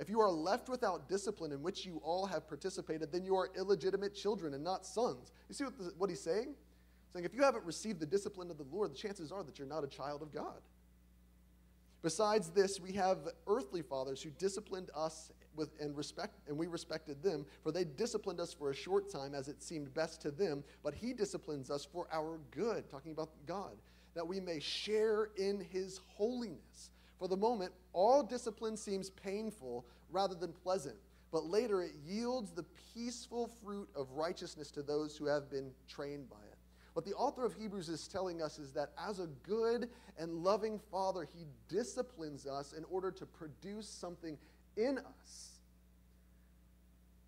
If you are left without discipline in which you all have participated, then you are illegitimate children and not sons. You see what, the, what he's saying? He's saying if you haven't received the discipline of the Lord, the chances are that you're not a child of God. Besides this, we have earthly fathers who disciplined us with, and, respect, and we respected them, for they disciplined us for a short time as it seemed best to them, but he disciplines us for our good, talking about God, that we may share in his holiness. For the moment, all discipline seems painful rather than pleasant, but later it yields the peaceful fruit of righteousness to those who have been trained by it. What the author of Hebrews is telling us is that as a good and loving father, he disciplines us in order to produce something in us.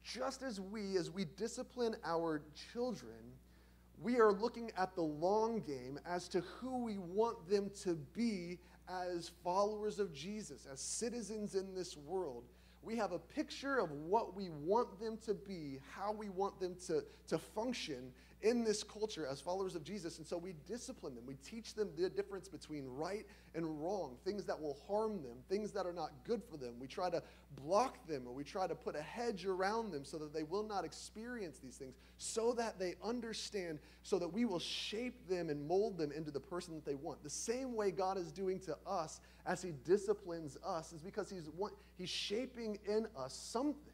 Just as we, as we discipline our children, we are looking at the long game as to who we want them to be as followers of Jesus, as citizens in this world. We have a picture of what we want them to be, how we want them to, to function in this culture as followers of Jesus. And so we discipline them. We teach them the difference between right and wrong, things that will harm them, things that are not good for them. We try to block them or we try to put a hedge around them so that they will not experience these things, so that they understand, so that we will shape them and mold them into the person that they want. The same way God is doing to us as He disciplines us is because He's, he's shaping in us something,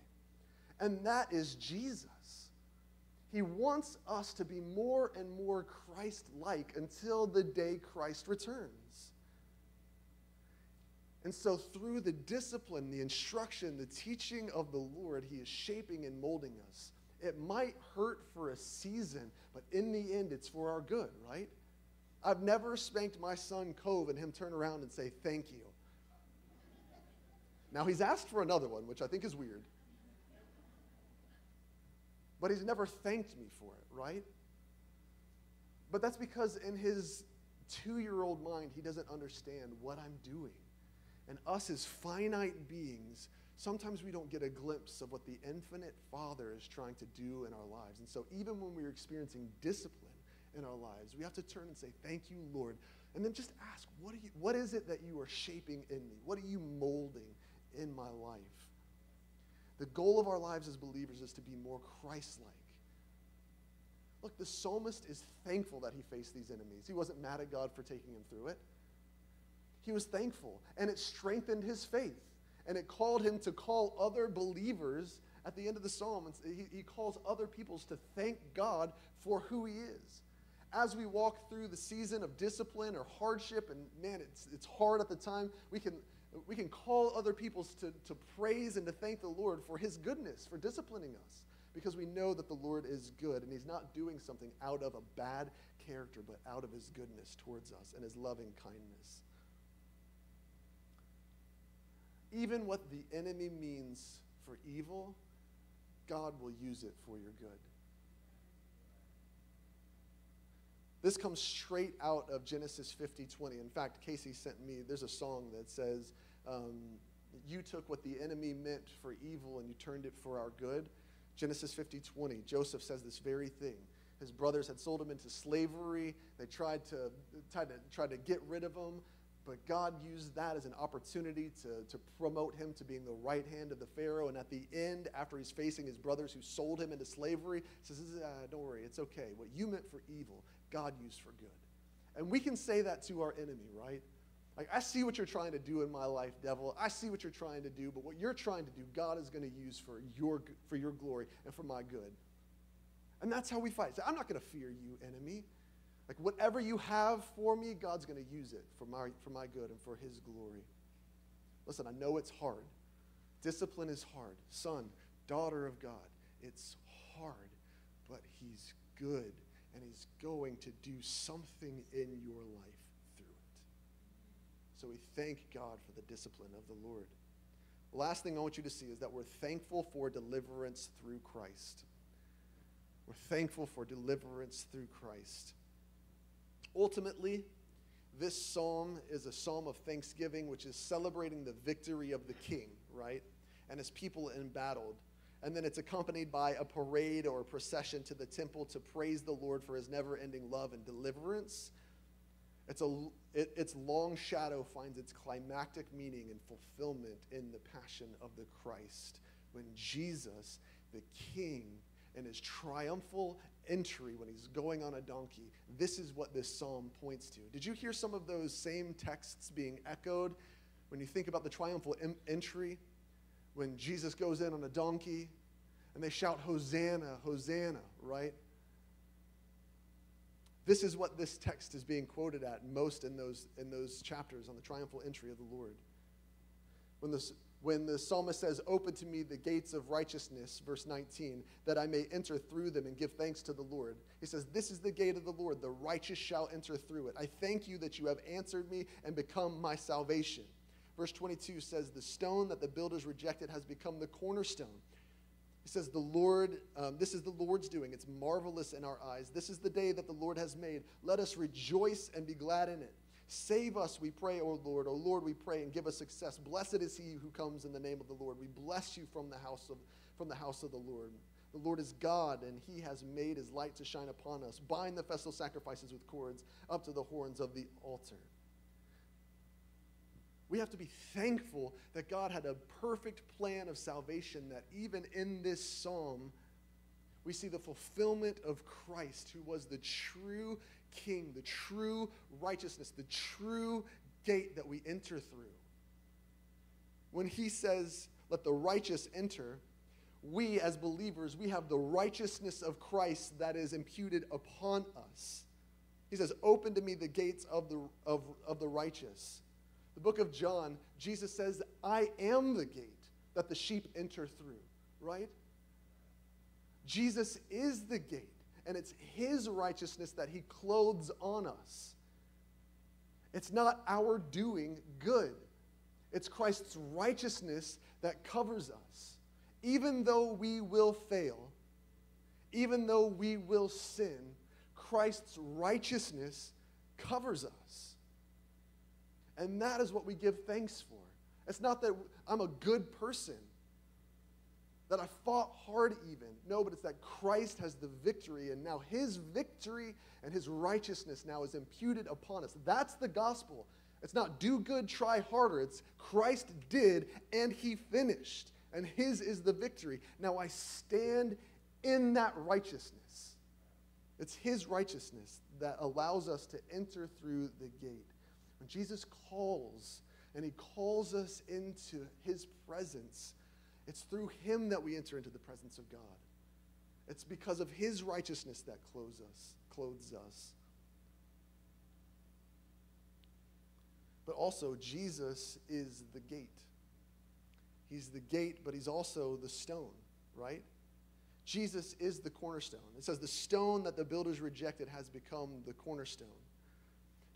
and that is Jesus. He wants us to be more and more Christ like until the day Christ returns. And so, through the discipline, the instruction, the teaching of the Lord, He is shaping and molding us. It might hurt for a season, but in the end, it's for our good, right? I've never spanked my son Cove and him turn around and say, Thank you. Now, he's asked for another one, which I think is weird. But he's never thanked me for it, right? But that's because in his two year old mind, he doesn't understand what I'm doing. And us as finite beings, sometimes we don't get a glimpse of what the infinite Father is trying to do in our lives. And so, even when we're experiencing discipline in our lives, we have to turn and say, Thank you, Lord. And then just ask, What, are you, what is it that you are shaping in me? What are you molding in my life? The goal of our lives as believers is to be more Christ like. Look, the psalmist is thankful that he faced these enemies. He wasn't mad at God for taking him through it. He was thankful, and it strengthened his faith. And it called him to call other believers at the end of the psalm. He, he calls other peoples to thank God for who he is. As we walk through the season of discipline or hardship, and man, it's, it's hard at the time, we can we can call other peoples to, to praise and to thank the Lord for his goodness, for disciplining us, because we know that the Lord is good and he's not doing something out of a bad character, but out of his goodness towards us and his loving kindness. Even what the enemy means for evil, God will use it for your good. This comes straight out of Genesis 50 20. In fact, Casey sent me, there's a song that says, um, You took what the enemy meant for evil and you turned it for our good. Genesis 50 20. Joseph says this very thing. His brothers had sold him into slavery. They tried to, tried to, tried to get rid of him, but God used that as an opportunity to, to promote him to being the right hand of the Pharaoh. And at the end, after he's facing his brothers who sold him into slavery, he says, ah, Don't worry, it's okay. What you meant for evil, God used for good. And we can say that to our enemy, right? Like, I see what you're trying to do in my life, devil. I see what you're trying to do, but what you're trying to do, God is going to use for your, for your glory and for my good. And that's how we fight. So I'm not going to fear you, enemy. Like, whatever you have for me, God's going to use it for my, for my good and for his glory. Listen, I know it's hard. Discipline is hard. Son, daughter of God, it's hard, but he's good and He's going to do something in your life through it. So we thank God for the discipline of the Lord. The last thing I want you to see is that we're thankful for deliverance through Christ. We're thankful for deliverance through Christ. Ultimately, this psalm is a psalm of thanksgiving, which is celebrating the victory of the king, right? And his people embattled and then it's accompanied by a parade or a procession to the temple to praise the Lord for his never ending love and deliverance. It's a, it, its long shadow finds its climactic meaning and fulfillment in the passion of the Christ when Jesus, the King, in his triumphal entry when he's going on a donkey, this is what this psalm points to. Did you hear some of those same texts being echoed when you think about the triumphal entry? When Jesus goes in on a donkey and they shout, Hosanna, Hosanna, right? This is what this text is being quoted at most in those, in those chapters on the triumphal entry of the Lord. When, this, when the psalmist says, Open to me the gates of righteousness, verse 19, that I may enter through them and give thanks to the Lord. He says, This is the gate of the Lord, the righteous shall enter through it. I thank you that you have answered me and become my salvation. Verse 22 says, The stone that the builders rejected has become the cornerstone. He says, The Lord, um, this is the Lord's doing. It's marvelous in our eyes. This is the day that the Lord has made. Let us rejoice and be glad in it. Save us, we pray, O Lord. O Lord, we pray, and give us success. Blessed is he who comes in the name of the Lord. We bless you from the house of, from the, house of the Lord. The Lord is God, and he has made his light to shine upon us. Bind the festal sacrifices with cords up to the horns of the altar. We have to be thankful that God had a perfect plan of salvation, that even in this psalm, we see the fulfillment of Christ, who was the true king, the true righteousness, the true gate that we enter through. When he says, Let the righteous enter, we as believers, we have the righteousness of Christ that is imputed upon us. He says, Open to me the gates of the, of, of the righteous. The book of John, Jesus says, I am the gate that the sheep enter through, right? Jesus is the gate, and it's his righteousness that he clothes on us. It's not our doing good, it's Christ's righteousness that covers us. Even though we will fail, even though we will sin, Christ's righteousness covers us. And that is what we give thanks for. It's not that I'm a good person, that I fought hard even. No, but it's that Christ has the victory, and now his victory and his righteousness now is imputed upon us. That's the gospel. It's not do good, try harder. It's Christ did, and he finished and his is the victory. Now I stand in that righteousness. It's his righteousness that allows us to enter through the gate. When Jesus calls and he calls us into his presence, it's through him that we enter into the presence of God. It's because of his righteousness that clothes us, clothes us. But also, Jesus is the gate. He's the gate, but he's also the stone, right? Jesus is the cornerstone. It says the stone that the builders rejected has become the cornerstone.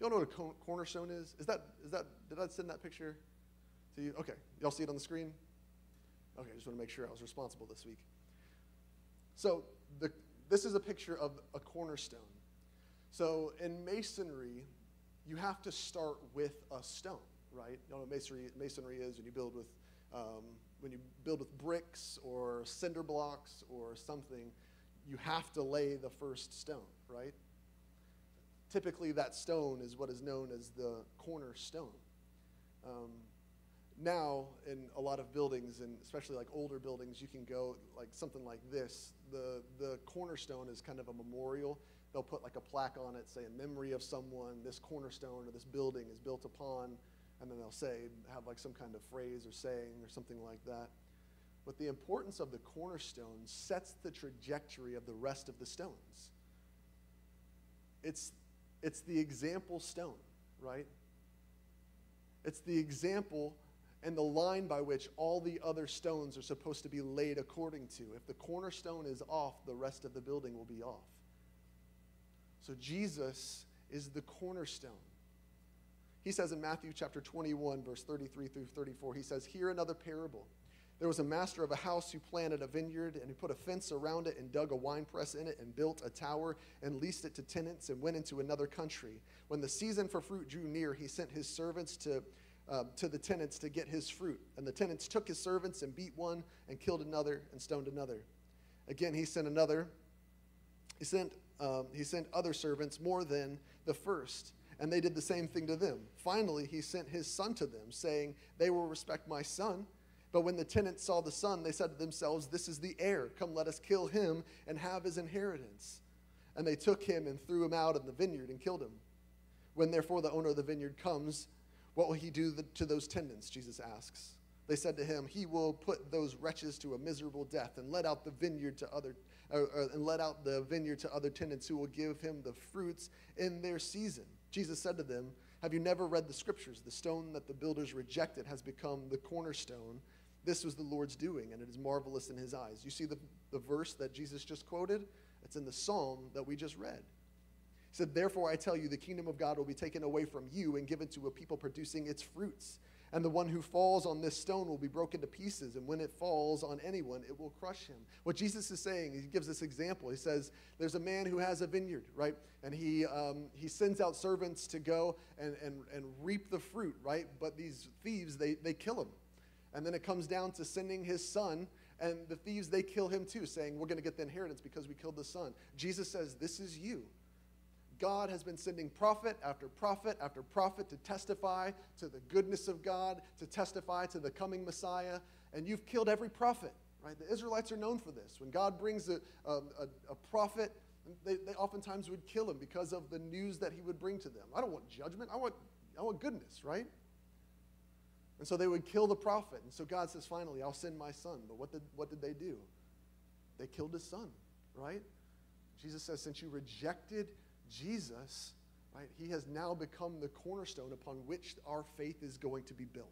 Y'all know what a cornerstone is? Is that, is that, did I send that picture to you? Okay. Y'all see it on the screen? Okay, I just want to make sure I was responsible this week. So the, this is a picture of a cornerstone. So in masonry, you have to start with a stone, right? You know what masonry, masonry is when you build with um, when you build with bricks or cinder blocks or something, you have to lay the first stone, right? Typically, that stone is what is known as the cornerstone. Um, now, in a lot of buildings, and especially like older buildings, you can go like something like this. The, the cornerstone is kind of a memorial. They'll put like a plaque on it saying, memory of someone, this cornerstone or this building is built upon and then they'll say, have like some kind of phrase or saying or something like that. But the importance of the cornerstone sets the trajectory of the rest of the stones. It's, it's the example stone, right? It's the example and the line by which all the other stones are supposed to be laid according to. If the cornerstone is off, the rest of the building will be off. So Jesus is the cornerstone. He says in Matthew chapter 21, verse 33 through 34, he says, Hear another parable. There was a master of a house who planted a vineyard and he put a fence around it and dug a winepress in it and built a tower and leased it to tenants and went into another country. When the season for fruit drew near, he sent his servants to, uh, to the tenants to get his fruit. And the tenants took his servants and beat one and killed another and stoned another. Again, he sent another. He sent, um, he sent other servants more than the first and they did the same thing to them. Finally, he sent his son to them, saying, They will respect my son. But when the tenants saw the son, they said to themselves, This is the heir. Come, let us kill him and have his inheritance. And they took him and threw him out in the vineyard and killed him. When therefore the owner of the vineyard comes, what will he do to those tenants? Jesus asks. They said to him, He will put those wretches to a miserable death and let out the vineyard to other uh, uh, and let out the vineyard to other tenants who will give him the fruits in their season. Jesus said to them, Have you never read the scriptures? The stone that the builders rejected has become the cornerstone. This was the Lord's doing, and it is marvelous in his eyes. You see the, the verse that Jesus just quoted? It's in the psalm that we just read. He said, Therefore I tell you, the kingdom of God will be taken away from you and given to a people producing its fruits. And the one who falls on this stone will be broken to pieces, and when it falls on anyone, it will crush him. What Jesus is saying, he gives this example. He says, There's a man who has a vineyard, right? And he, um, he sends out servants to go and, and, and reap the fruit, right? But these thieves, they, they kill him. And then it comes down to sending his son And the thieves, they kill him too, saying, We're going to get the inheritance because we killed the son. Jesus says, This is you. God has been sending prophet after prophet after prophet to testify to the goodness of God, to testify to the coming Messiah, and you've killed every prophet, right? The Israelites are known for this. When God brings a, a, a prophet, they, they oftentimes would kill him because of the news that he would bring to them. I don't want judgment, I want, I want goodness, right? And so they would kill the prophet. And so God says, finally, I'll send my son. But what did, what did they do? They killed his son, right? Jesus says, since you rejected Jesus, right, he has now become the cornerstone upon which our faith is going to be built.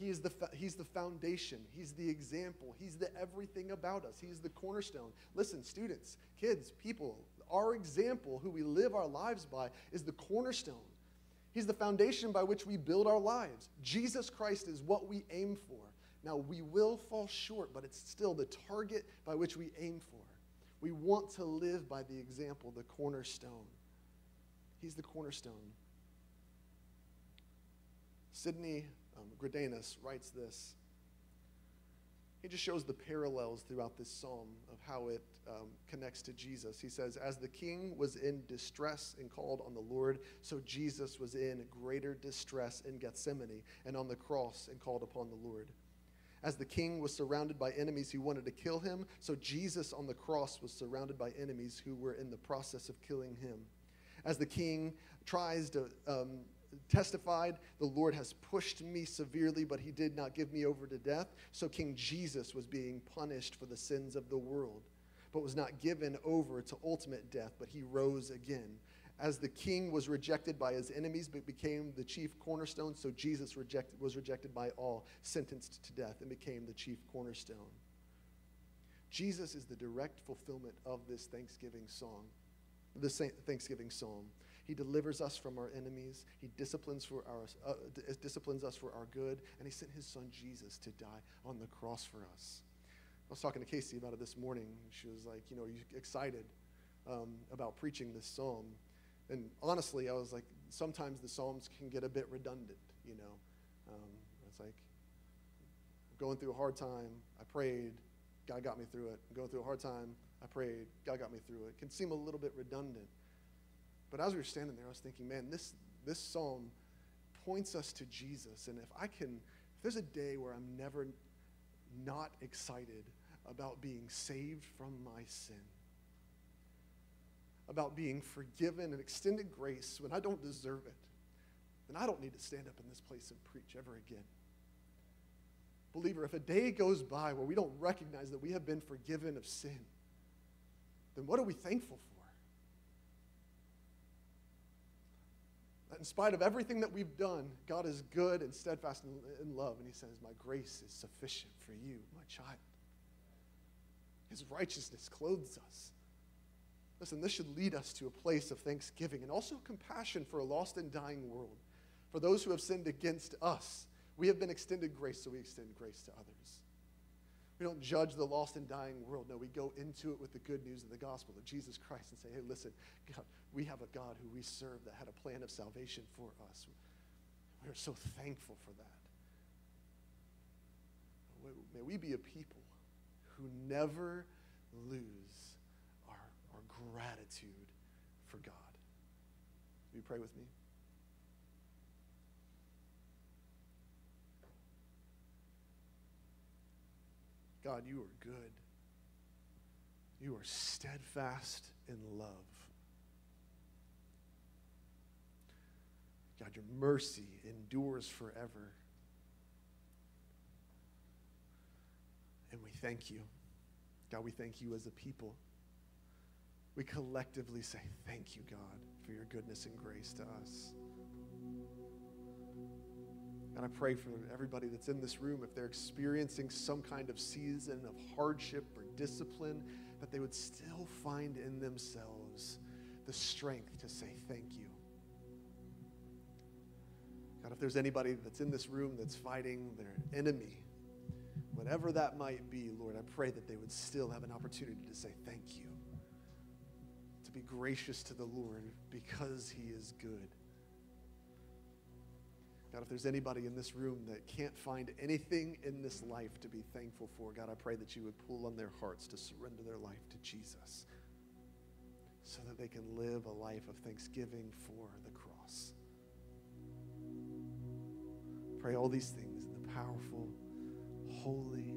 He is the, he's the foundation. He's the example. He's the everything about us. He's the cornerstone. Listen, students, kids, people, our example, who we live our lives by, is the cornerstone. He's the foundation by which we build our lives. Jesus Christ is what we aim for. Now, we will fall short, but it's still the target by which we aim for. We want to live by the example, the cornerstone. He's the cornerstone. Sidney um, writes this. He just shows the parallels throughout this psalm of how it um, connects to Jesus. He says, As the king was in distress and called on the Lord, so Jesus was in greater distress in Gethsemane and on the cross and called upon the Lord. As the king was surrounded by enemies who wanted to kill him, so Jesus on the cross was surrounded by enemies who were in the process of killing him. As the king tries to um, testified, The Lord has pushed me severely, but he did not give me over to death. So King Jesus was being punished for the sins of the world, but was not given over to ultimate death, but he rose again. As the king was rejected by his enemies, but became the chief cornerstone, so Jesus rejected, was rejected by all, sentenced to death, and became the chief cornerstone. Jesus is the direct fulfillment of this Thanksgiving song, this Thanksgiving psalm. He delivers us from our enemies. He disciplines, for our, uh, disciplines us for our good. And He sent His Son Jesus to die on the cross for us. I was talking to Casey about it this morning. She was like, You know, are you excited um, about preaching this psalm? And honestly, I was like, sometimes the psalms can get a bit redundant, you know. Um, it's like, going through a hard time, I prayed, God got me through it. Going through a hard time, I prayed, God got me through it. It can seem a little bit redundant. But as we were standing there, I was thinking, man, this, this psalm points us to Jesus. And if I can, if there's a day where I'm never not excited about being saved from my sin, about being forgiven and extended grace when I don't deserve it, then I don't need to stand up in this place and preach ever again. Believer, if a day goes by where we don't recognize that we have been forgiven of sin, then what are we thankful for? That in spite of everything that we've done, God is good and steadfast in love. And He says, My grace is sufficient for you, my child. His righteousness clothes us. Listen, this should lead us to a place of thanksgiving and also compassion for a lost and dying world. For those who have sinned against us, we have been extended grace, so we extend grace to others. We don't judge the lost and dying world. No, we go into it with the good news of the gospel of Jesus Christ and say, hey, listen, God, we have a God who we serve that had a plan of salvation for us. We are so thankful for that. May we be a people who never lose our, our gratitude for God. Will you pray with me? God, you are good. You are steadfast in love. God, your mercy endures forever. And we thank you. God, we thank you as a people. We collectively say, Thank you, God, for your goodness and grace to us. And I pray for everybody that's in this room, if they're experiencing some kind of season of hardship or discipline, that they would still find in themselves the strength to say thank you. God, if there's anybody that's in this room that's fighting their enemy, whatever that might be, Lord, I pray that they would still have an opportunity to say thank you, to be gracious to the Lord because he is good. God, if there's anybody in this room that can't find anything in this life to be thankful for, God, I pray that you would pull on their hearts to surrender their life to Jesus so that they can live a life of thanksgiving for the cross. Pray all these things in the powerful, holy,